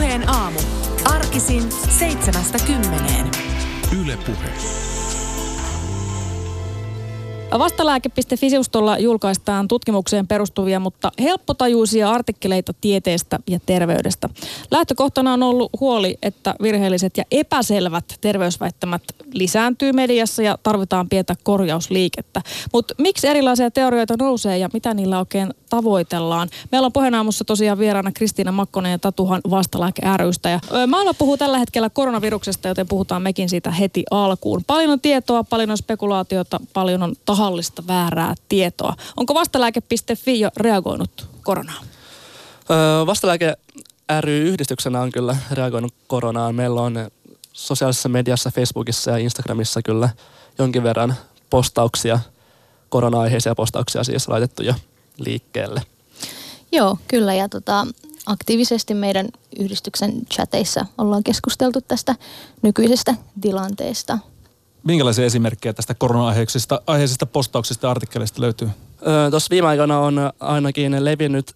Puheen aamu. Arkisin seitsemästä kymmeneen. Yle Puhe. Vastalääke.fi-sivustolla julkaistaan tutkimukseen perustuvia, mutta helppotajuisia artikkeleita tieteestä ja terveydestä. Lähtökohtana on ollut huoli, että virheelliset ja epäselvät terveysväittämät lisääntyy mediassa ja tarvitaan pientä korjausliikettä. Mutta miksi erilaisia teorioita nousee ja mitä niillä oikein tavoitellaan? Meillä on puheenaamussa tosiaan vieraana Kristiina Makkonen ja Tatuhan vastalääke rystä. Ja maailma puhuu tällä hetkellä koronaviruksesta, joten puhutaan mekin siitä heti alkuun. Paljon on tietoa, paljon on spekulaatiota, paljon on tahallista väärää tietoa. Onko vastalääke.fi jo reagoinut koronaan? Öö, vastalääke ry yhdistyksenä on kyllä reagoinut koronaan. Meillä on sosiaalisessa mediassa, Facebookissa ja Instagramissa kyllä jonkin verran postauksia, korona-aiheisia postauksia siis laitettu jo liikkeelle. Joo, kyllä ja tota, aktiivisesti meidän yhdistyksen chateissa ollaan keskusteltu tästä nykyisestä tilanteesta. Minkälaisia esimerkkejä tästä korona-aiheisista aiheisista postauksista ja artikkeleista löytyy? Öö, Tuossa viime aikoina on ainakin levinnyt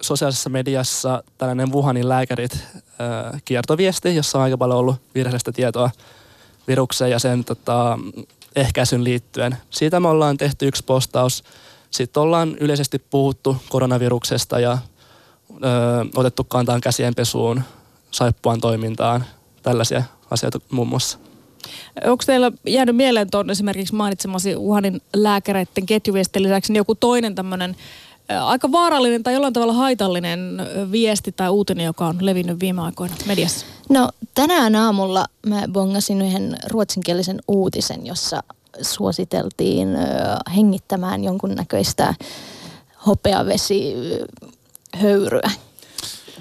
sosiaalisessa mediassa tällainen Wuhanin lääkärit öö, kiertoviesti, jossa on aika paljon ollut virheellistä tietoa virukseen ja sen tota, ehkäisyn liittyen. Siitä me ollaan tehty yksi postaus. Sitten ollaan yleisesti puhuttu koronaviruksesta ja öö, otettu kantaan käsienpesuun, saippuan toimintaan, tällaisia asioita muun muassa. Onko teillä jäänyt mieleen tuon esimerkiksi mainitsemasi Wuhanin lääkäreiden ketjuviestin lisäksi niin joku toinen tämmöinen aika vaarallinen tai jollain tavalla haitallinen viesti tai uutinen, joka on levinnyt viime aikoina mediassa? No tänään aamulla mä bongasin yhden ruotsinkielisen uutisen, jossa suositeltiin hengittämään jonkunnäköistä hopeavesihöyryä.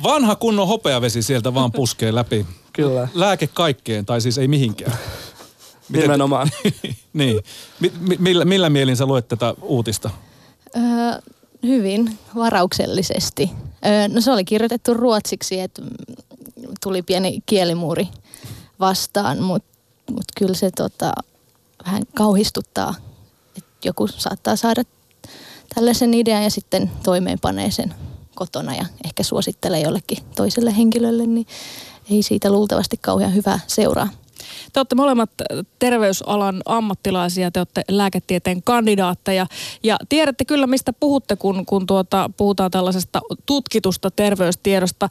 Vanha kunnon hopeavesi sieltä vaan puskee läpi. Kyllä. Lääke kaikkeen, tai siis ei mihinkään. Miten Nimenomaan. niin. Mi- millä, millä mielin sä luet tätä uutista? Öö, hyvin varauksellisesti. Öö, no se oli kirjoitettu ruotsiksi, että tuli pieni kielimuuri vastaan, mutta mut kyllä se tota, vähän kauhistuttaa, että joku saattaa saada tällaisen idean ja sitten toimeenpanee sen kotona ja ehkä suosittelee jollekin toiselle henkilölle, niin ei siitä luultavasti kauhean hyvää seuraa. Te olette molemmat terveysalan ammattilaisia, te olette lääketieteen kandidaatteja ja tiedätte kyllä mistä puhutte, kun, kun tuota, puhutaan tällaisesta tutkitusta terveystiedosta.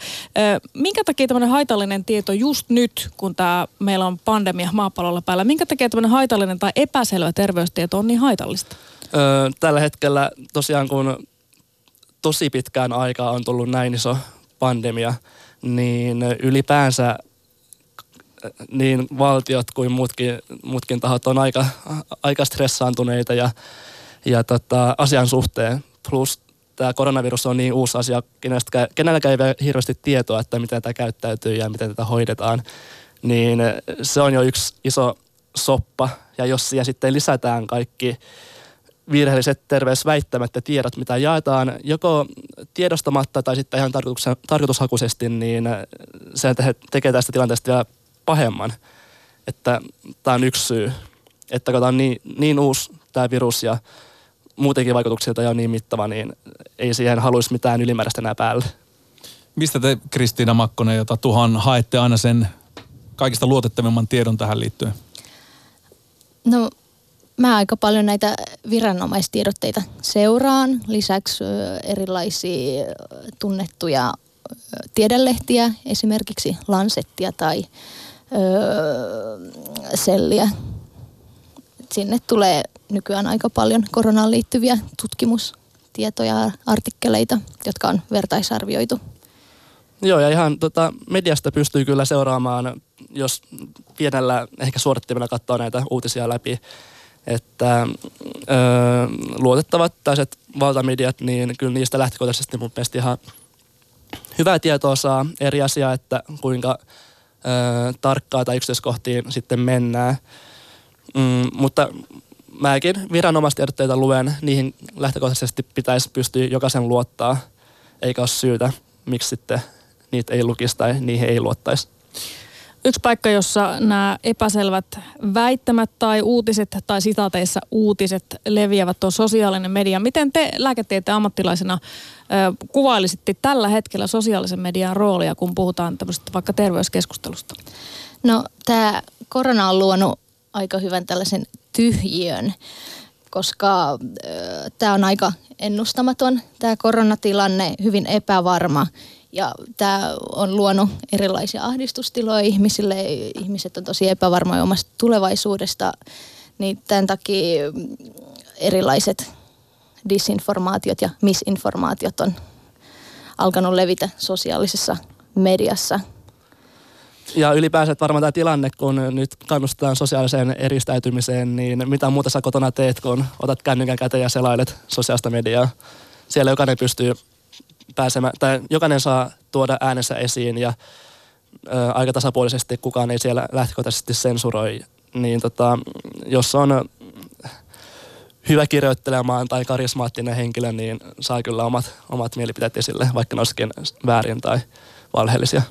Minkä takia tämmöinen haitallinen tieto just nyt, kun tämä meillä on pandemia maapallolla päällä, minkä takia tämmöinen haitallinen tai epäselvä terveystieto on niin haitallista? Öö, tällä hetkellä tosiaan kun tosi pitkään aikaa on tullut näin iso pandemia, niin ylipäänsä niin valtiot kuin muutkin, muutkin tahot on aika, aika stressaantuneita ja, ja tota, asian suhteen. Plus tämä koronavirus on niin uusi asia, kenelläkään ei ole hirveästi tietoa, että miten tämä käyttäytyy ja miten tätä hoidetaan. Niin se on jo yksi iso soppa. Ja jos siihen sitten lisätään kaikki virheelliset terveysväittämät ja tiedot, mitä jaetaan joko tiedostamatta tai sitten ihan tarkoitushakuisesti, niin se tekee tästä tilanteesta vielä pahemman. Että tämä on yksi syy. Että kun tämä on niin, niin uusi tämä virus ja muutenkin vaikutuksilta on niin mittava, niin ei siihen haluaisi mitään ylimääräistä enää päälle. Mistä te Kristiina Makkonen ja Tatuhan haette aina sen kaikista luotettavimman tiedon tähän liittyen? No mä aika paljon näitä viranomaistiedotteita seuraan. Lisäksi erilaisia tunnettuja tiedelehtiä, esimerkiksi Lansettia tai selliä. Sinne tulee nykyään aika paljon koronaan liittyviä tutkimustietoja ja artikkeleita, jotka on vertaisarvioitu. Joo, ja ihan tota, mediasta pystyy kyllä seuraamaan, jos pienellä ehkä suorittimella katsoo näitä uutisia läpi, että öö, luotettavat tällaiset valtamediat, niin kyllä niistä lähtökohtaisesti mun mielestä ihan hyvää tietoa saa. Eri asia, että kuinka ö, tarkkaa tai yksityiskohtiin sitten mennään. Mm, mutta mäkin viranomaistiedotteita luen, niihin lähtökohtaisesti pitäisi pystyä jokaisen luottaa, eikä ole syytä, miksi sitten niitä ei lukisi tai niihin ei luottaisi. Yksi paikka, jossa nämä epäselvät väittämät tai uutiset tai sitaateissa uutiset leviävät on sosiaalinen media. Miten te lääketieteen ammattilaisena kuvailisitte tällä hetkellä sosiaalisen median roolia, kun puhutaan tämmöisestä vaikka terveyskeskustelusta? No tämä korona on luonut aika hyvän tällaisen tyhjiön, koska tämä on aika ennustamaton, tämä koronatilanne, hyvin epävarma ja tämä on luonut erilaisia ahdistustiloja ihmisille. Ihmiset on tosi epävarmoja omasta tulevaisuudesta, niin tämän takia erilaiset disinformaatiot ja misinformaatiot on alkanut levitä sosiaalisessa mediassa – ja ylipäänsä varmaan tämä tilanne, kun nyt kannustetaan sosiaaliseen eristäytymiseen, niin mitä muuta sä kotona teet, kun otat kännykän käteen ja selailet sosiaalista mediaa. Siellä jokainen pystyy pääsemään, tai jokainen saa tuoda äänensä esiin ja ö, aika tasapuolisesti kukaan ei siellä lähtökohtaisesti sensuroi. Niin tota, jos on hyvä kirjoittelemaan tai karismaattinen henkilö, niin saa kyllä omat, omat mielipiteet esille, vaikka ne väärin tai valheellisia.